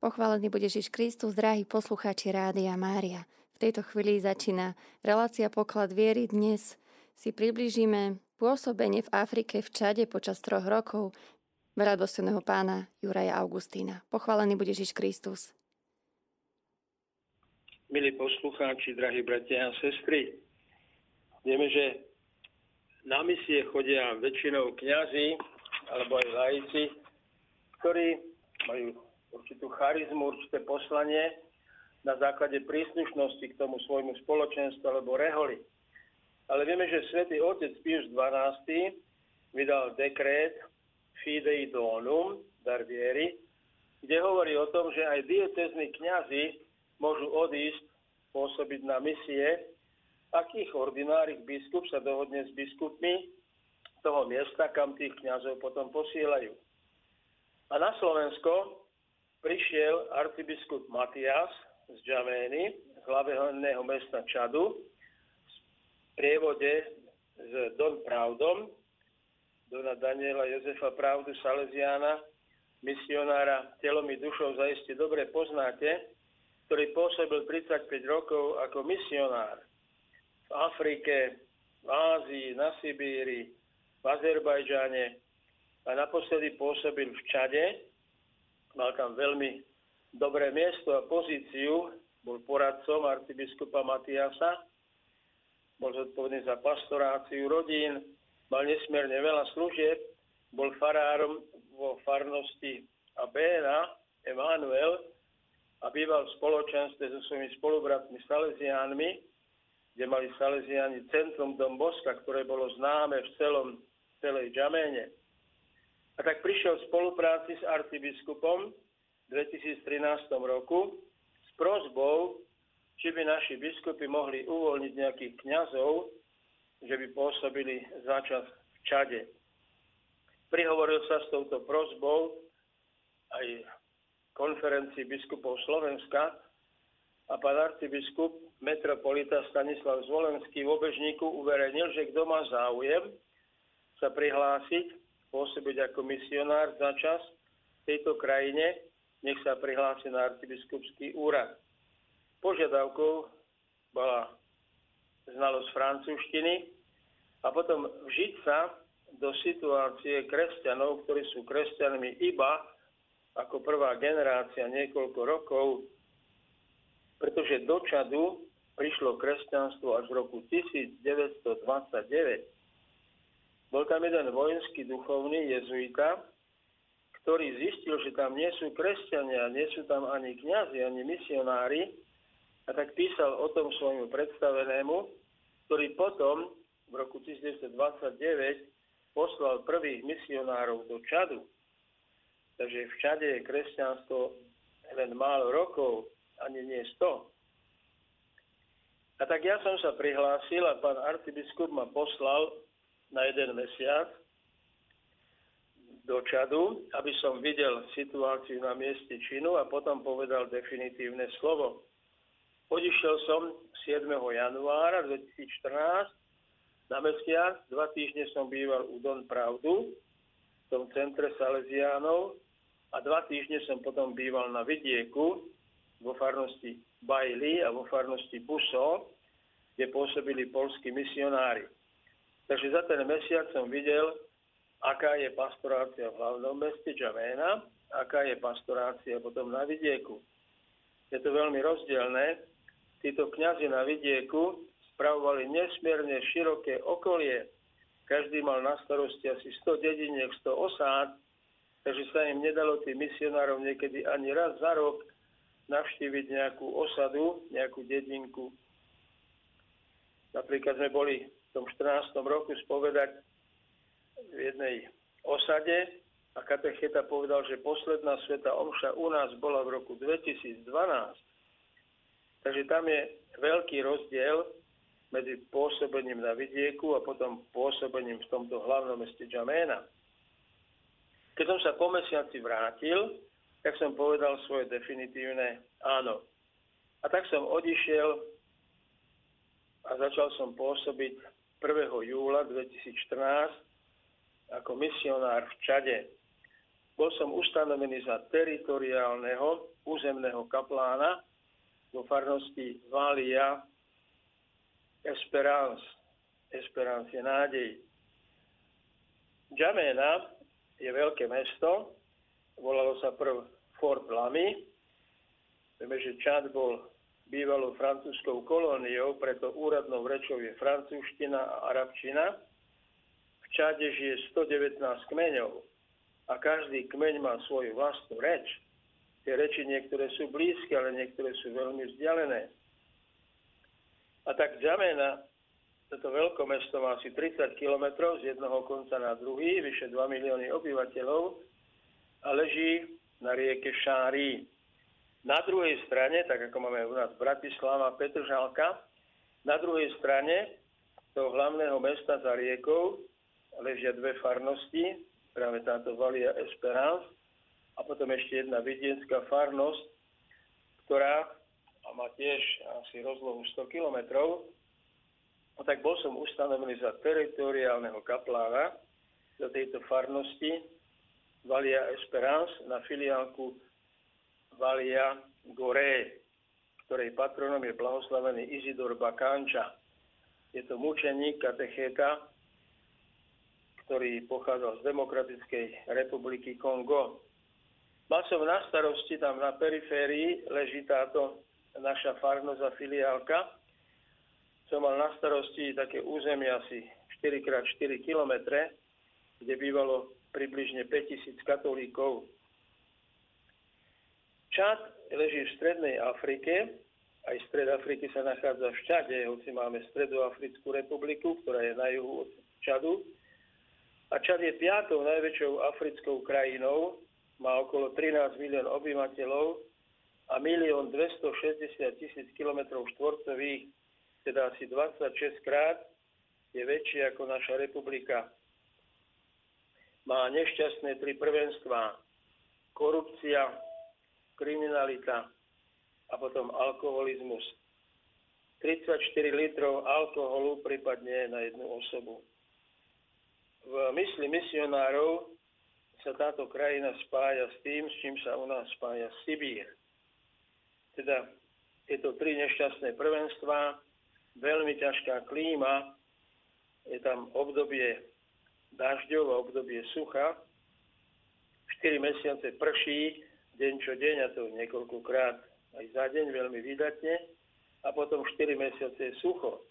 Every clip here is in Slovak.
Pochválený bude Ježiš Kristus, drahí poslucháči Rádia Mária. V tejto chvíli začína relácia Poklad viery. Dnes si priblížime pôsobenie v Afrike v Čade počas troch rokov veľadosteného pána Juraja Augustína. Pochválený bude Ježiš Kristus. Milí poslucháči, drahí bratia a sestry, vieme, že na misie chodia väčšinou kňazi alebo aj laici, ktorí majú určitú charizmu, určité poslanie na základe príslušnosti k tomu svojmu spoločenstvu alebo reholi. Ale vieme, že svätý otec Pius XII vydal dekrét Fidei Donum, dar viery, kde hovorí o tom, že aj diecezní kňazi môžu odísť pôsobiť na misie, akých ordinárnych biskup sa dohodne s biskupmi toho miesta, kam tých kňazov potom posielajú. A na Slovensko prišiel arcibiskup Matias z Džamény, z hlavného mesta Čadu, v prievode s Don Pravdom, Dona Daniela Jozefa Pravdu Salesiána, misionára telom i dušou zaiste dobre poznáte, ktorý pôsobil 35 rokov ako misionár v Afrike, v Ázii, na Sibíri, v Azerbajdžane a naposledy pôsobil v Čade, mal tam veľmi dobré miesto a pozíciu, bol poradcom arcibiskupa Matiasa, bol zodpovedný za pastoráciu rodín, mal nesmierne veľa služieb, bol farárom vo farnosti Abéna, Emanuel, a býval v spoločenstve so svojimi spolubratmi Salesiánmi, kde mali Salesiáni centrum Dom Boska, ktoré bolo známe v celom, celej Džaméne. A tak prišiel v spolupráci s arcibiskupom v 2013 roku s prozbou, či by naši biskupy mohli uvoľniť nejakých kňazov, že by pôsobili začas v Čade. Prihovoril sa s touto prozbou aj konferencii biskupov Slovenska a pán arcibiskup metropolita Stanislav Zvolenský v obežníku uverejnil, že kto má záujem sa prihlásiť pôsobiť ako misionár za čas v tejto krajine, nech sa prihlási na arcibiskupský úrad. Požiadavkou bola znalosť francúzštiny a potom vžiť sa do situácie kresťanov, ktorí sú kresťanmi iba ako prvá generácia niekoľko rokov, pretože do Čadu prišlo kresťanstvo až v roku 1929 bol tam jeden vojenský duchovný jezuita, ktorý zistil, že tam nie sú kresťania, nie sú tam ani kňazi, ani misionári, a tak písal o tom svojmu predstavenému, ktorý potom v roku 1929 poslal prvých misionárov do Čadu. Takže v Čade je kresťanstvo len málo rokov, ani nie 100. A tak ja som sa prihlásil a pán arcibiskup ma poslal na jeden mesiac do Čadu, aby som videl situáciu na mieste činu a potom povedal definitívne slovo. Odišiel som 7. januára 2014 na mesiac, dva týždne som býval u Don Pravdu, v tom centre Salesiánov a dva týždne som potom býval na vidieku vo farnosti Bajli a vo farnosti Buso, kde pôsobili polskí misionári. Takže za ten mesiac som videl, aká je pastorácia v hlavnom meste Džaména, aká je pastorácia potom na vidieku. Je to veľmi rozdielne. Títo kňazi na vidieku spravovali nesmierne široké okolie. Každý mal na starosti asi 100 dediniek, 100 osád, takže sa im nedalo tým misionárov niekedy ani raz za rok navštíviť nejakú osadu, nejakú dedinku. Napríklad sme boli tom 14. roku spovedať v jednej osade a katecheta povedal, že posledná sveta omša u nás bola v roku 2012. Takže tam je veľký rozdiel medzi pôsobením na vidieku a potom pôsobením v tomto hlavnom meste Džaména. Keď som sa po mesiaci vrátil, tak som povedal svoje definitívne áno. A tak som odišiel a začal som pôsobiť 1. júla 2014 ako misionár v Čade. bol som ustanovený za teritoriálneho územného kaplána vo farnosti Valia Esperance. Esperance je nádej. Džaména je veľké mesto, volalo sa prv Fort Lamy. Vieme, že Čad bol bývalou francúzskou kolóniou, preto úradnou rečou je francúzština a arabčina. V Čade žije 119 kmeňov a každý kmeň má svoju vlastnú reč. Tie reči niektoré sú blízke, ale niektoré sú veľmi vzdialené. A tak Džamena, toto veľkomesto má asi 30 kilometrov z jednoho konca na druhý, vyše 2 milióny obyvateľov a leží na rieke Šári. Na druhej strane, tak ako máme u nás Bratislava, Petržalka, na druhej strane toho hlavného mesta za riekou ležia dve farnosti, práve táto Valia Esperance a potom ešte jedna vidienská farnosť, ktorá má tiež asi rozlohu 100 kilometrov, no tak bol som ustanovený za teritoriálneho kaplána do tejto farnosti Valia Esperance na filiálku Valia Goré, ktorej patronom je blahoslavený Izidor Bakanča. Je to mučeník, katechéta, ktorý pochádzal z Demokratickej republiky Kongo. Mal som na starosti, tam na periférii leží táto naša farnosť a filiálka. Som mal na starosti také územie asi 4x4 km, kde bývalo približne 5000 katolíkov. Čad leží v Strednej Afrike, aj stred Afriky sa nachádza v Čade, hoci máme Stredoafrickú republiku, ktorá je na juhu od Čadu, a Čad je piatou najväčšou africkou krajinou, má okolo 13 milión obyvateľov a milión 260 tisíc kilometrov štvorcových, teda asi 26 krát, je väčší ako naša republika. Má nešťastné tri prvenstvá. Korupcia, kriminalita a potom alkoholizmus. 34 litrov alkoholu prípadne na jednu osobu v mysli misionárov sa táto krajina spája s tým, s čím sa u nás spája Sibír. Teda tieto tri nešťastné prvenstvá, veľmi ťažká klíma, je tam obdobie dažďov a obdobie sucha, 4 mesiace prší, deň čo deň, a to niekoľkokrát aj za deň, veľmi vydatne, a potom 4 mesiace sucho.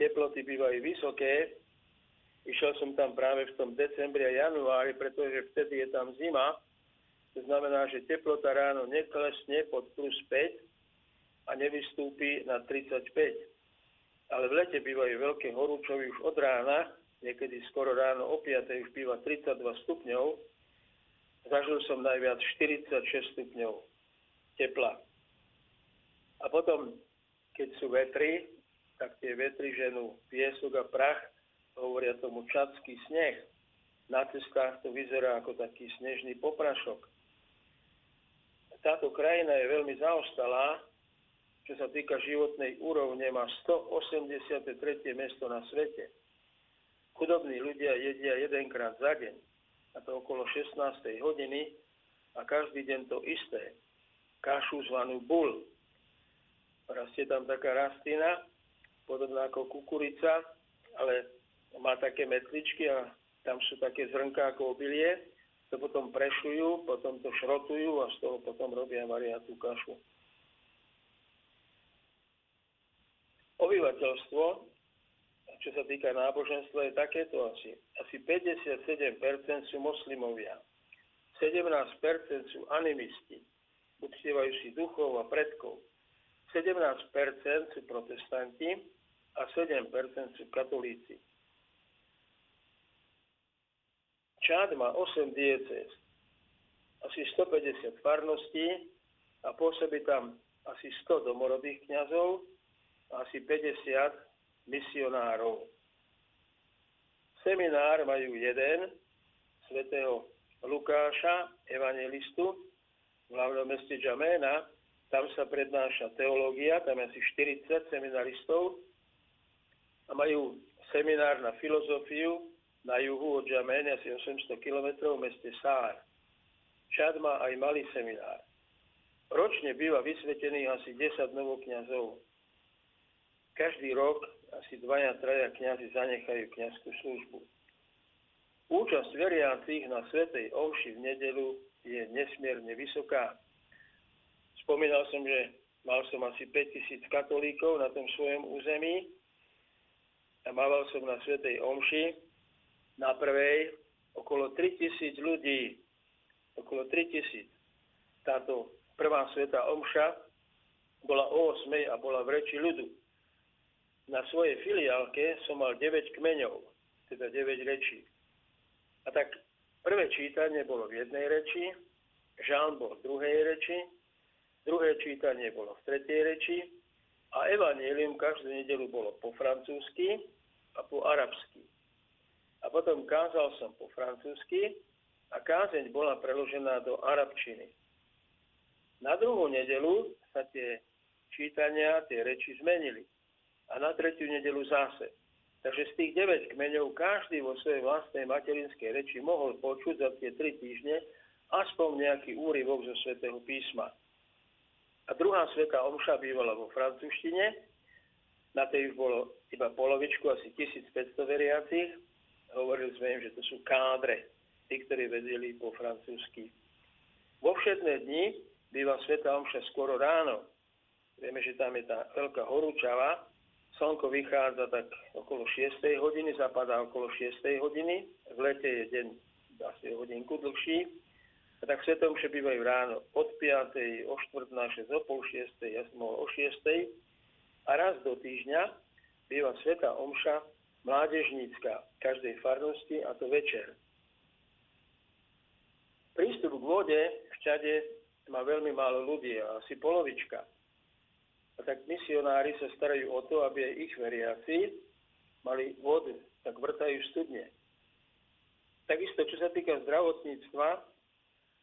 Teploty bývajú vysoké, Išiel som tam práve v tom decembri a januári, pretože vtedy je tam zima. To znamená, že teplota ráno neklesne pod plus 5 a nevystúpi na 35. Ale v lete bývajú veľké horúčovy už od rána, niekedy skoro ráno o 5. už býva 32 stupňov. Zažil som najviac 46 stupňov tepla. A potom, keď sú vetry, tak tie vetry ženú piesok a prach hovoria tomu čadský sneh. Na cestách to vyzerá ako taký snežný poprašok. Táto krajina je veľmi zaostalá, čo sa týka životnej úrovne, má 183. miesto na svete. Chudobní ľudia jedia jedenkrát za deň, a to okolo 16. hodiny, a každý deň to isté. Kašu zvanú bul. Rastie tam taká rastlina, podobná ako kukurica, ale má také metličky a tam sú také zrnká ako obilie, to potom prešujú, potom to šrotujú a z toho potom robia variatú kašu. Obyvateľstvo, čo sa týka náboženstva, je takéto asi. Asi 57% sú moslimovia, 17% sú animisti, uctievajú duchov a predkov, 17% sú protestanti a 7% sú katolíci. Čad má 8 diecez, asi 150 farností a pôsobí tam asi 100 domorodých kňazov a asi 50 misionárov. Seminár majú jeden svätého Lukáša, evangelistu, v hlavnom meste Džaména. Tam sa prednáša teológia, tam je asi 40 seminaristov a majú seminár na filozofiu, na juhu od Džamene, asi 800 km v meste Sár. Čad má aj malý seminár. Ročne býva vysvetených asi 10 novokňazov. Každý rok asi dvaja, traja kňazi zanechajú kňazskú službu. Účasť veriacich na Svetej Omši v nedelu je nesmierne vysoká. Spomínal som, že mal som asi 5000 katolíkov na tom svojom území a mával som na Svetej Omši na prvej okolo 3000 ľudí. Okolo 3000. Táto prvá Sveta Omša bola o 8 a bola v reči ľudu. Na svojej filiálke som mal 9 kmeňov, teda 9 rečí. A tak prvé čítanie bolo v jednej reči, Žán bol v druhej reči, druhé čítanie bolo v tretej reči a evanílium každú nedelu bolo po francúzsky a po arabsky. A potom kázal som po francúzsky a kázeň bola preložená do arabčiny. Na druhú nedelu sa tie čítania, tie reči zmenili. A na tretiu nedelu zase. Takže z tých 9 kmeňov každý vo svojej vlastnej materinskej reči mohol počuť za tie 3 týždne aspoň nejaký úryvok zo svätého písma. A druhá sveta omša bývala vo francúzštine, na tej už bolo iba polovičku, asi 1500 veriacich. Hovorili sme im, že to sú kádre, tí, ktorí vedeli po francúzsky. Vo všetné dni býva Sveta Omša skoro ráno. Vieme, že tam je tá veľká horúčava. Slnko vychádza tak okolo 6. hodiny, zapadá okolo 6. hodiny. V lete je deň asi hodinku dlhší. A tak Sveta Omše bývajú ráno od 5. o 4. na 6. o pol 6. ja som mohol o 6. A raz do týždňa býva Sveta Omša mládežnícka každej farnosti a to večer. Prístup k vode v Čade má veľmi málo ľudí, asi polovička. A tak misionári sa starajú o to, aby aj ich veriaci mali vodu, tak vrtajú studne. Takisto, čo sa týka zdravotníctva,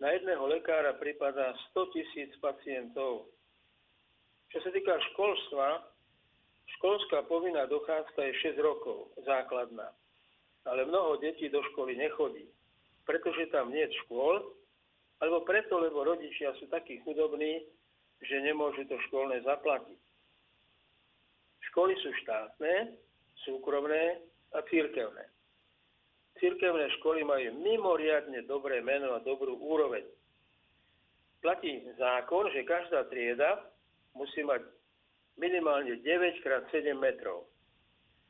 na jedného lekára prípada 100 tisíc pacientov. Čo sa týka školstva, školská povinná dochádzka je 6 rokov, základná. Ale mnoho detí do školy nechodí, pretože tam nie je škôl alebo preto, lebo rodičia sú takí chudobní, že nemôžu to školné zaplatiť. Školy sú štátne, súkromné a církevné. Církevné školy majú mimoriadne dobré meno a dobrú úroveň. Platí zákon, že každá trieda musí mať minimálne 9 x 7 metrov.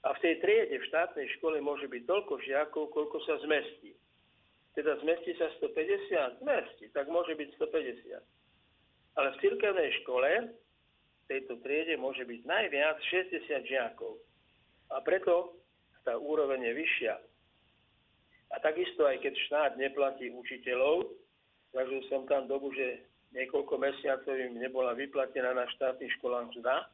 A v tej triede v štátnej škole môže byť toľko žiakov, koľko sa zmestí teda zmestí sa 150, zmestí, tak môže byť 150. Ale v cirkevnej škole v tejto triede môže byť najviac 60 žiakov. A preto tá úroveň je vyššia. A takisto aj keď štát neplatí učiteľov, zažil som tam dobu, že niekoľko mesiacov im nebola vyplatená na štátnych školách mzda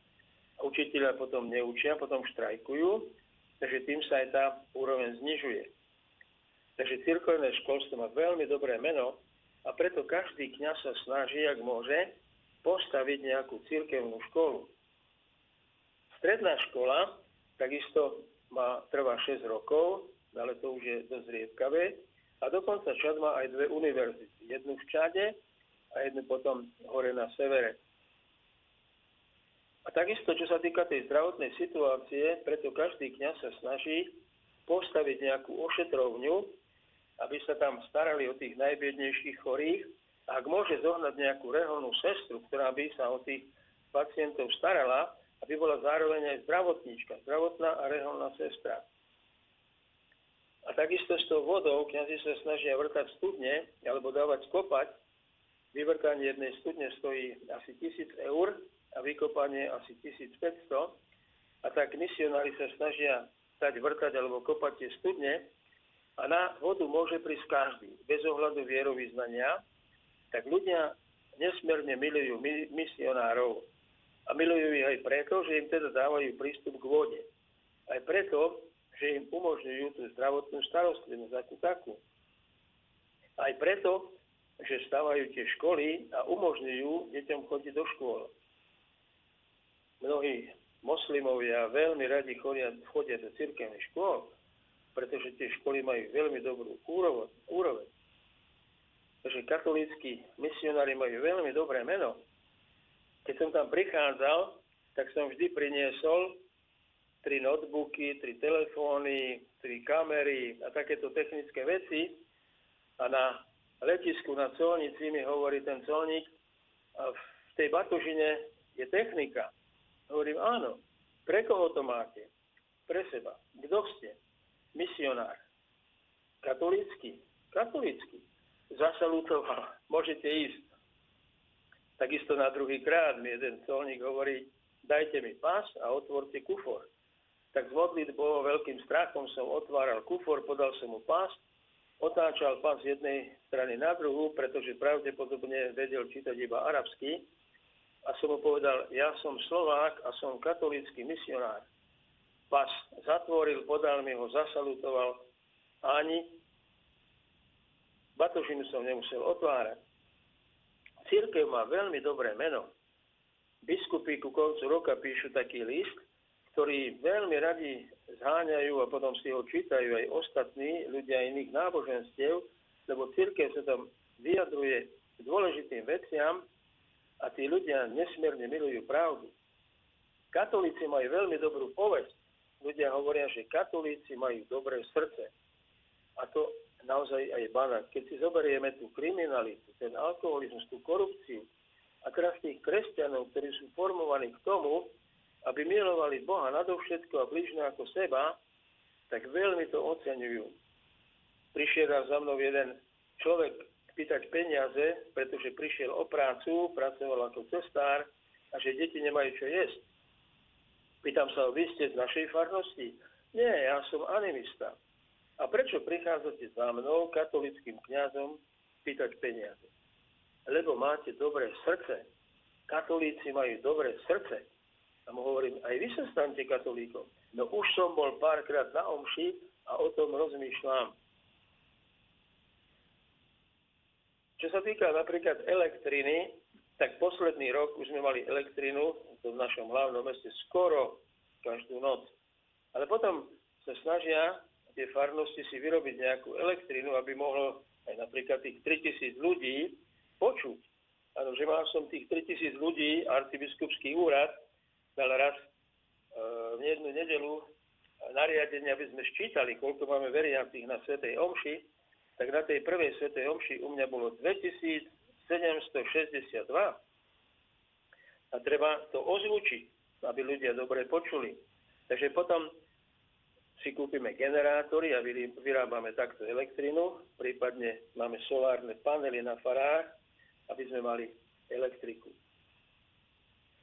a učiteľia potom neučia, potom štrajkujú, takže tým sa aj tá úroveň znižuje. Takže cirkevné školstvo má veľmi dobré meno a preto každý kňaz sa snaží, ak môže, postaviť nejakú cirkevnú školu. Stredná škola takisto má, trvá 6 rokov, ale to už je dosť riedkavé. A dokonca Čad má aj dve univerzity. Jednu v Čade a jednu potom hore na severe. A takisto, čo sa týka tej zdravotnej situácie, preto každý kňaz sa snaží postaviť nejakú ošetrovňu, aby sa tam starali o tých najbiednejších chorých. Ak môže zohnať nejakú reholnú sestru, ktorá by sa o tých pacientov starala, aby bola zároveň aj zdravotníčka, zdravotná a reholná sestra. A takisto s tou vodou kniazy sa snažia vrtať studne alebo dávať skopať. Vyvrtanie jednej studne stojí asi 1000 eur a vykopanie asi 1500. A tak misionári sa snažia dať vrtať alebo kopať tie studne, a na vodu môže prísť každý, bez ohľadu vierovýznania, tak ľudia nesmierne milujú misionárov. A milujú ich aj preto, že im teda dávajú prístup k vode. Aj preto, že im umožňujú tú zdravotnú starostlivosť ako takú. Aj preto, že stavajú tie školy a umožňujú deťom chodiť do škôl. Mnohí moslimovia veľmi radi chodia, chodia do cirkevných škôl, pretože tie školy majú veľmi dobrú úroveň. že katolíckí misionári majú veľmi dobré meno. Keď som tam prichádzal, tak som vždy priniesol tri notebooky, tri telefóny, tri kamery a takéto technické veci. A na letisku na colnici mi hovorí ten colník, a v tej batožine je technika. Hovorím, áno. Pre koho to máte? Pre seba. Kto ste? Misionár. Katolícky. Katolícky zasalutoval, môžete ísť. Takisto na druhý krát mi jeden colník hovorí, dajte mi pás a otvorte kufor. Tak z modlitbou veľkým strachom som otváral kufor, podal som mu pás, otáčal pás z jednej strany na druhú, pretože pravdepodobne vedel čítať iba arabsky. A som mu povedal, ja som Slovák a som katolícky misionár. Pás zatvoril, podal mi ho, zasalutoval. Ani Batožinu som nemusel otvárať. Církev má veľmi dobré meno. Biskupy ku koncu roka píšu taký list, ktorý veľmi radi zháňajú a potom si ho čítajú aj ostatní ľudia iných náboženstiev, lebo církev sa tam vyjadruje k dôležitým veciam a tí ľudia nesmierne milujú pravdu. Katolíci majú veľmi dobrú povesť. Ľudia hovoria, že katolíci majú dobré srdce. A to naozaj aj banák. Keď si zoberieme tú kriminalitu, ten alkoholizmus, tú korupciu a teraz tých kresťanov, ktorí sú formovaní k tomu, aby milovali Boha nadovšetko a blížne ako seba, tak veľmi to oceňujú. Prišiel za mnou jeden človek pýtať peniaze, pretože prišiel o prácu, pracoval ako cestár a že deti nemajú čo jesť. Pýtam sa, vy ste z našej farnosti? Nie, ja som animista. A prečo prichádzate za mnou, katolickým kňazom, pýtať peniaze? Lebo máte dobré srdce. Katolíci majú dobré srdce. A mu hovorím, aj vy sa stante katolíkom. No už som bol párkrát na omši a o tom rozmýšľam. Čo sa týka napríklad elektriny, tak posledný rok už sme mali elektrinu v našom hlavnom meste skoro každú noc. Ale potom sa snažia tie farnosti si vyrobiť nejakú elektrínu, aby mohlo aj napríklad tých 3000 ľudí počuť. Áno, že mal som tých 3000 ľudí, arcibiskupský úrad, dal raz e, v jednu nedelu nariadenie, aby sme ščítali, koľko máme veriacich na Svetej Omši, tak na tej prvej Svetej Omši u mňa bolo 2762. A treba to ozvučiť, aby ľudia dobre počuli. Takže potom si kúpime generátory a vyrábame takto elektrinu, prípadne máme solárne panely na farách, aby sme mali elektriku.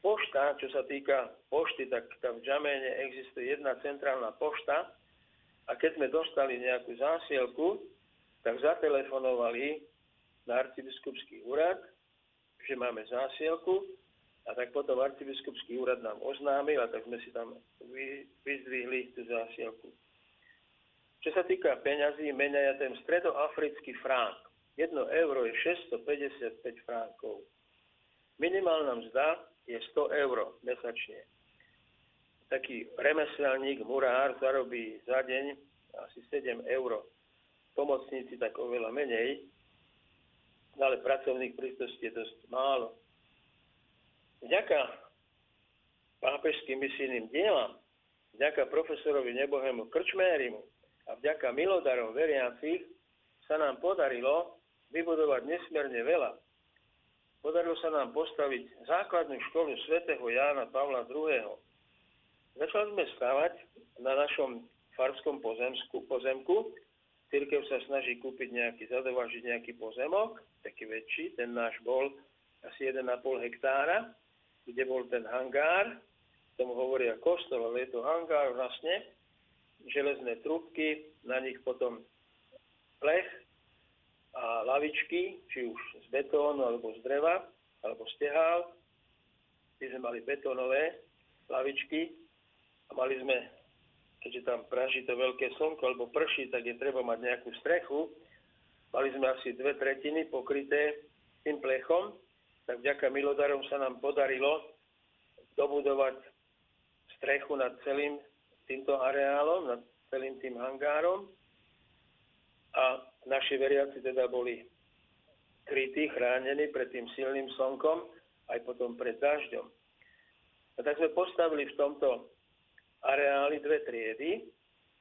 Pošta, čo sa týka pošty, tak tam v Džaméne existuje jedna centrálna pošta a keď sme dostali nejakú zásielku, tak zatelefonovali na arcibiskupský úrad, že máme zásielku a tak potom arcibiskupský úrad nám oznámil a tak sme si tam vyzdvihli tú zásielku. Čo sa týka peňazí, menia ja ten stredoafrický frank. Jedno euro je 655 frankov. Minimálna mzda je 100 eur mesačne. Taký remeselník, murár zarobí za deň asi 7 eur. Pomocníci tak oveľa menej, ale pracovných príležitostí je dosť málo. Vďaka pápežským misijným dielam, vďaka profesorovi Nebohému Krčmérimu a vďaka milodarom veriacich sa nám podarilo vybudovať nesmierne veľa. Podarilo sa nám postaviť základnú školu svätého Jána Pavla II. Začali sme stavať na našom farskom pozemsku, pozemku. Církev sa snaží kúpiť nejaký, zadovažiť nejaký pozemok, taký väčší, ten náš bol asi 1,5 hektára kde bol ten hangár, tomu hovoria kostol, ale je to hangár vlastne, železné trubky, na nich potom plech a lavičky, či už z betónu, alebo z dreva, alebo z tehál. My sme mali betónové lavičky a mali sme, keďže tam praží to veľké slnko, alebo prší, tak je treba mať nejakú strechu. Mali sme asi dve tretiny pokryté tým plechom tak vďaka milodarom sa nám podarilo dobudovať strechu nad celým týmto areálom, nad celým tým hangárom a naši veriaci teda boli krytý, chránený pred tým silným slnkom, aj potom pred dažďom. A tak sme postavili v tomto areáli dve triedy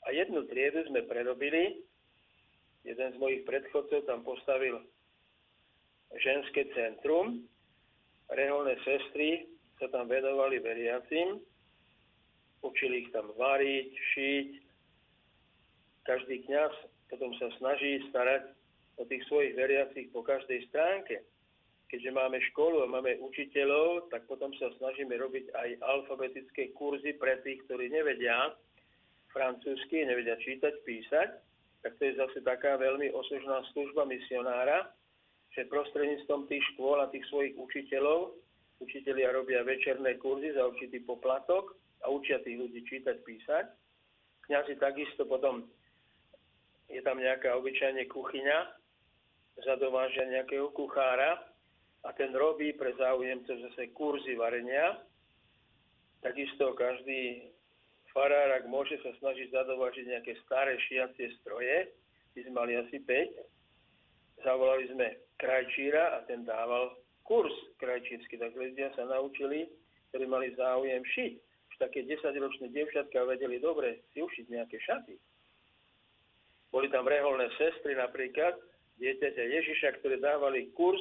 a jednu triedu sme prerobili. Jeden z mojich predchodcov tam postavil ženské centrum. Reholné sestry sa tam vedovali veriacim. Učili ich tam variť, šiť. Každý kňaz potom sa snaží starať o tých svojich veriacich po každej stránke. Keďže máme školu a máme učiteľov, tak potom sa snažíme robiť aj alfabetické kurzy pre tých, ktorí nevedia francúzsky, nevedia čítať, písať. Tak to je zase taká veľmi osožná služba misionára, že prostredníctvom tých škôl a tých svojich učiteľov, učitelia robia večerné kurzy za určitý poplatok a učia tých ľudí čítať, písať. Kňazi takisto potom je tam nejaká obyčajne kuchyňa, zadovážia nejakého kuchára a ten robí pre záujemcov zase kurzy varenia. Takisto každý farár, ak môže, sa snažiť zadovážiť nejaké staré šiacie stroje. My sme mali asi 5. Zavolali sme krajčíra a ten dával kurz krajčírsky. Tak ľudia sa naučili, ktorí mali záujem šiť. Už také 10-ročné devčatka vedeli dobre si ušiť nejaké šaty. Boli tam reholné sestry napríklad, dieťaťa Ježiša, ktoré dávali kurz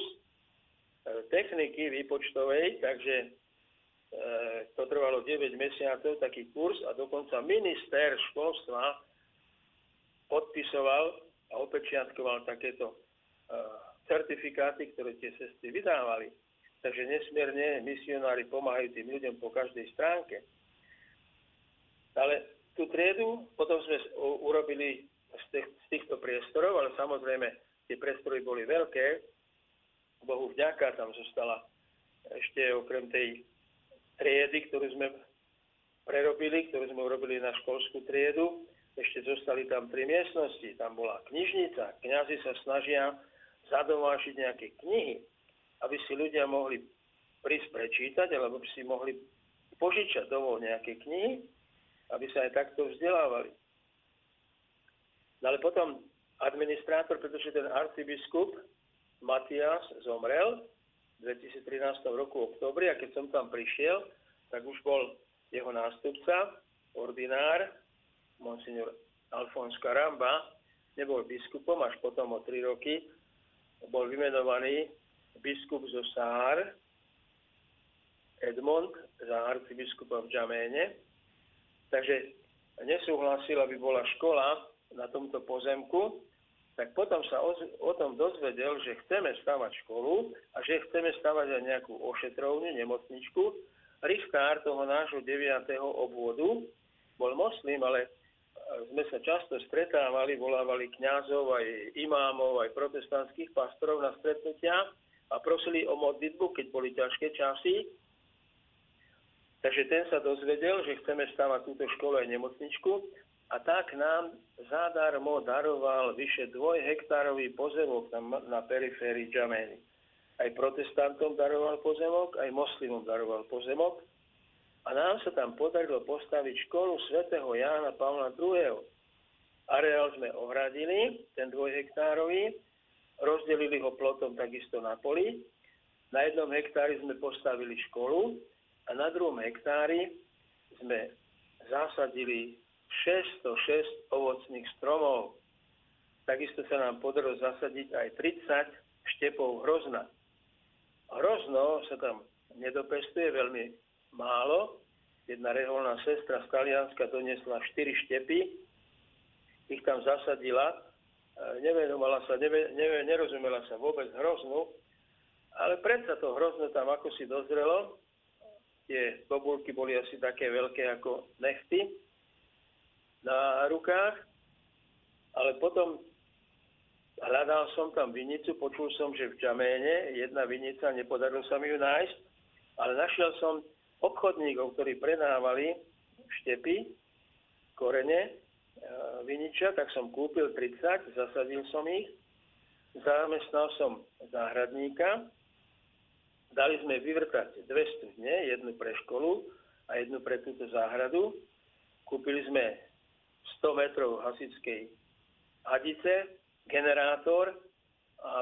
techniky výpočtovej, takže e, to trvalo 9 mesiacov, taký kurz a dokonca minister školstva podpisoval a opečiatkoval takéto e, certifikáty, ktoré tie sestry vydávali. Takže nesmierne misionári pomáhajú tým ľuďom po každej stránke. Ale tú triedu potom sme urobili z, týchto priestorov, ale samozrejme Tie priestory boli veľké. Bohu vďaka tam zostala ešte okrem tej triedy, ktorú sme prerobili, ktorú sme urobili na školskú triedu, ešte zostali tam tri miestnosti. Tam bola knižnica. Kňazi sa snažia zadovážiť nejaké knihy, aby si ľudia mohli prísť prečítať, alebo by si mohli požičať domov nejaké knihy, aby sa aj takto vzdelávali. No ale potom administrátor, pretože ten arcibiskup Matias zomrel v 2013 roku v oktobri a keď som tam prišiel, tak už bol jeho nástupca, ordinár, monsignor Alfons Karamba, nebol biskupom, až potom o tri roky bol vymenovaný biskup zo Sár, Edmond, za arcibiskupa v Džaméne. Takže nesúhlasil, aby bola škola na tomto pozemku, tak potom sa o, o tom dozvedel, že chceme stavať školu a že chceme stavať aj nejakú ošetrovňu, nemocničku. Riskár toho nášho 9. obvodu bol moslim, ale e, sme sa často stretávali, volávali kňazov, aj imámov, aj protestantských pastorov na stretnutia a prosili o modlitbu, keď boli ťažké časy. Takže ten sa dozvedel, že chceme stavať túto školu aj nemocničku a tak nám zadarmo daroval vyše dvojhektárový pozemok na, na periférii Džamény. Aj protestantom daroval pozemok, aj moslimom daroval pozemok. A nám sa tam podarilo postaviť školu svätého Jána Pavla II. Areál sme ohradili, ten dvojhektárový, rozdelili ho plotom takisto na poli. Na jednom hektári sme postavili školu a na druhom hektári sme zasadili 606 ovocných stromov. Takisto sa nám podarilo zasadiť aj 30 štepov hrozna. Hrozno sa tam nedopestuje veľmi málo. Jedna reholná sestra z Talianska doniesla 4 štepy, ich tam zasadila, e, nevenovala sa, neve, neve, nerozumela sa vôbec hroznu, ale predsa to hrozno tam ako si dozrelo. Tie bobulky boli asi také veľké ako nechty na rukách, ale potom hľadal som tam vinicu, počul som, že v Džaméne jedna vinica, nepodarilo sa mi ju nájsť, ale našiel som obchodníkov, ktorí predávali štepy, korene e, viniča, tak som kúpil 30, zasadil som ich, zamestnal som záhradníka, dali sme vyvrtať dve studne, jednu pre školu a jednu pre túto záhradu. Kúpili sme 100 metrov hasičskej hadice, generátor,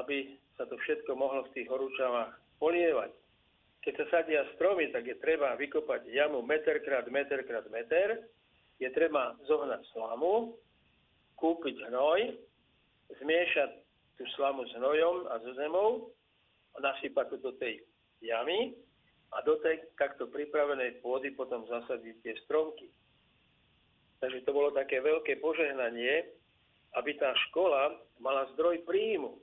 aby sa to všetko mohlo v tých horúčavách polievať. Keď sa sadia stromy, tak je treba vykopať jamu meter krát meter krát meter, je treba zohnať slamu, kúpiť hnoj, zmiešať tú slamu s hnojom a so zemou, nasypať to do tej jamy a do tej takto pripravenej pôdy potom zasadiť tie stromky. Takže to bolo také veľké požehnanie, aby tá škola mala zdroj príjmu.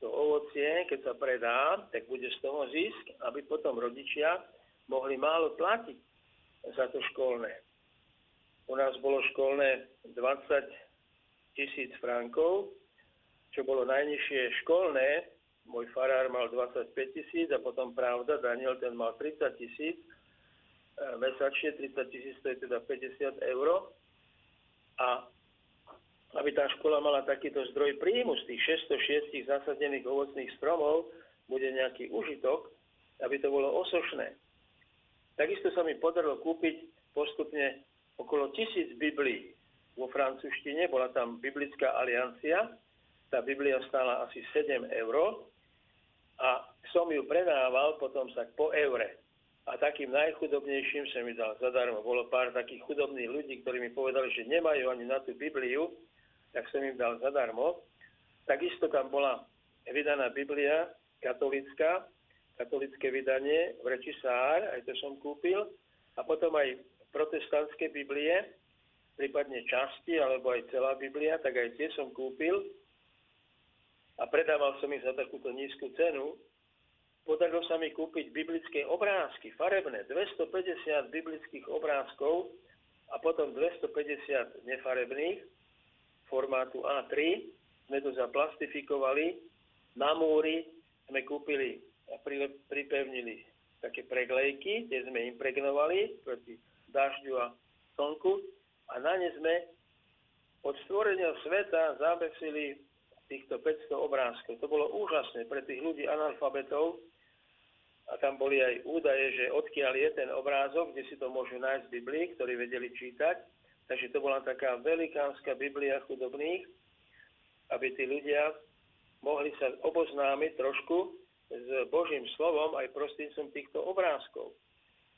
To ovocie, keď sa predá, tak bude z toho zisk, aby potom rodičia mohli málo platiť za to školné. U nás bolo školné 20 tisíc frankov, čo bolo najnižšie školné. Môj farár mal 25 tisíc a potom pravda, Daniel ten mal 30 tisíc mesačne, 30 tisíc to je teda 50 eur. A aby tá škola mala takýto zdroj príjmu z tých 606 zasadených ovocných stromov, bude nejaký užitok, aby to bolo osošné. Takisto sa mi podarilo kúpiť postupne okolo tisíc Biblií vo francúzštine, bola tam Biblická aliancia, tá Biblia stála asi 7 eur a som ju predával potom sa po eure a takým najchudobnejším som mi dal zadarmo. Bolo pár takých chudobných ľudí, ktorí mi povedali, že nemajú ani na tú Bibliu, tak som im dal zadarmo. Takisto tam bola vydaná Biblia katolická, katolické vydanie v reči Sár, aj to som kúpil, a potom aj protestantské Biblie, prípadne časti, alebo aj celá Biblia, tak aj tie som kúpil a predával som ich za takúto nízku cenu, Podarilo sa mi kúpiť biblické obrázky, farebné, 250 biblických obrázkov a potom 250 nefarebných formátu A3. Sme to zaplastifikovali, na múry sme kúpili a pripevnili také preglejky, kde sme impregnovali proti dažďu a slnku a na ne sme od stvorenia sveta zabesili týchto 500 obrázkov. To bolo úžasné pre tých ľudí analfabetov, a tam boli aj údaje, že odkiaľ je ten obrázok, kde si to môžu nájsť v Biblii, ktorí vedeli čítať. Takže to bola taká velikánska Biblia chudobných, aby tí ľudia mohli sa oboznámiť trošku s Božím slovom aj prostredníctvom týchto obrázkov.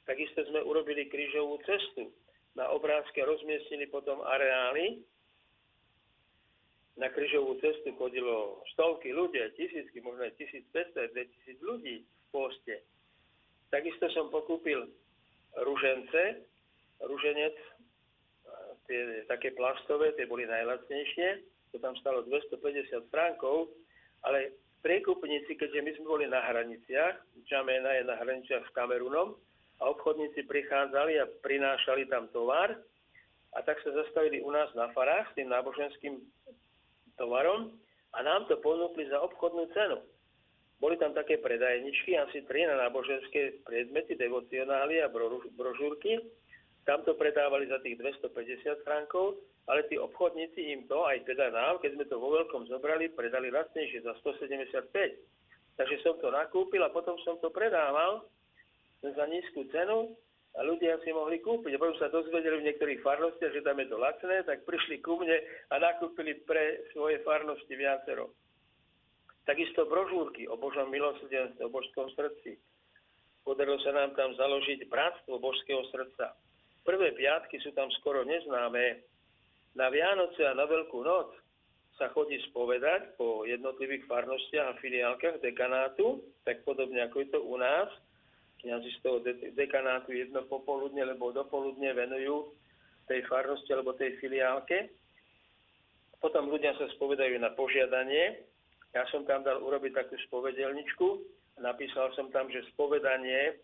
Takisto sme urobili krížovú cestu. Na obrázke rozmiestnili potom areály. Na krížovú cestu chodilo stovky ľudí, tisícky, možno aj 1500, 2000 ľudí pôste. Takisto som pokúpil ružence, ruženec, tie také plastové, tie boli najlacnejšie, to tam stalo 250 frankov, ale priekupníci, keďže my sme boli na hraniciach, Čamena je na hraniciach s Kamerunom, a obchodníci prichádzali a prinášali tam tovar, a tak sa zastavili u nás na farách s tým náboženským tovarom a nám to ponúkli za obchodnú cenu. Boli tam také predajničky, asi tri na náboženské predmety, devocionály a brožúrky. Tam to predávali za tých 250 frankov, ale tí obchodníci im to, aj teda nám, keď sme to vo veľkom zobrali, predali lacnejšie za 175. Takže som to nakúpil a potom som to predával za nízku cenu a ľudia si mohli kúpiť. A potom sa dozvedeli v niektorých farnostiach, že tam je to lacné, tak prišli ku mne a nakúpili pre svoje farnosti viacero. Takisto brožúrky o Božom milosrdenstve, o božskom srdci. Podarilo sa nám tam založiť bratstvo božského srdca. Prvé piatky sú tam skoro neznáme. Na Vianoce a na Veľkú noc sa chodí spovedať po jednotlivých farnostiach a filiálkach dekanátu, tak podobne ako je to u nás. Kňazi z toho dekanátu jedno popoludne alebo dopoludne venujú tej farnosti alebo tej filiálke. Potom ľudia sa spovedajú na požiadanie, ja som tam dal urobiť takú spovedelničku. Napísal som tam, že spovedanie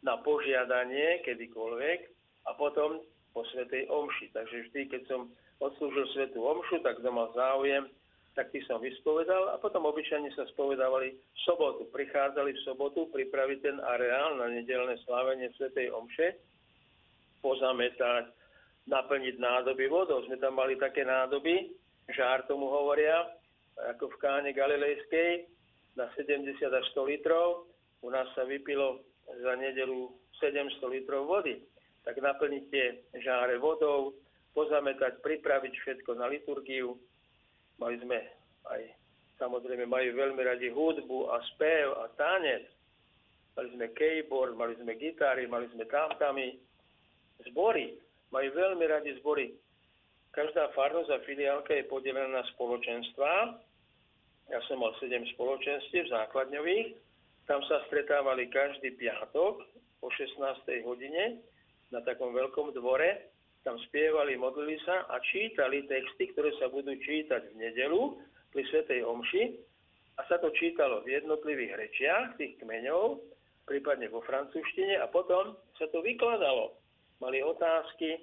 na požiadanie kedykoľvek a potom po Svetej Omši. Takže vždy, keď som odslúžil Svetú Omšu, tak kto mal záujem, tak ty som vyspovedal a potom obyčajne sa spovedávali v sobotu. Prichádzali v sobotu pripraviť ten areál na nedelné slávenie Svetej Omše, pozametať, naplniť nádoby vodou. Sme tam mali také nádoby, žár tomu hovoria, ako v káne Galilejskej na 70 až 100 litrov. U nás sa vypilo za nedelu 700 litrov vody. Tak naplniť tie žáre vodou, pozametať, pripraviť všetko na liturgiu. Mali sme aj samozrejme majú veľmi radi hudbu a spev a tanec. Mali sme keyboard, mali sme gitary, mali sme tamtamy, zbory. Majú veľmi radi zbory. Každá farnosť a filiálka je podelená na spoločenstva. Ja som mal 7 spoločenstiev základňových. Tam sa stretávali každý piatok o 16. hodine na takom veľkom dvore. Tam spievali, modlili sa a čítali texty, ktoré sa budú čítať v nedelu pri Svetej Omši. A sa to čítalo v jednotlivých rečiach tých kmeňov, prípadne vo francúzštine a potom sa to vykladalo. Mali otázky,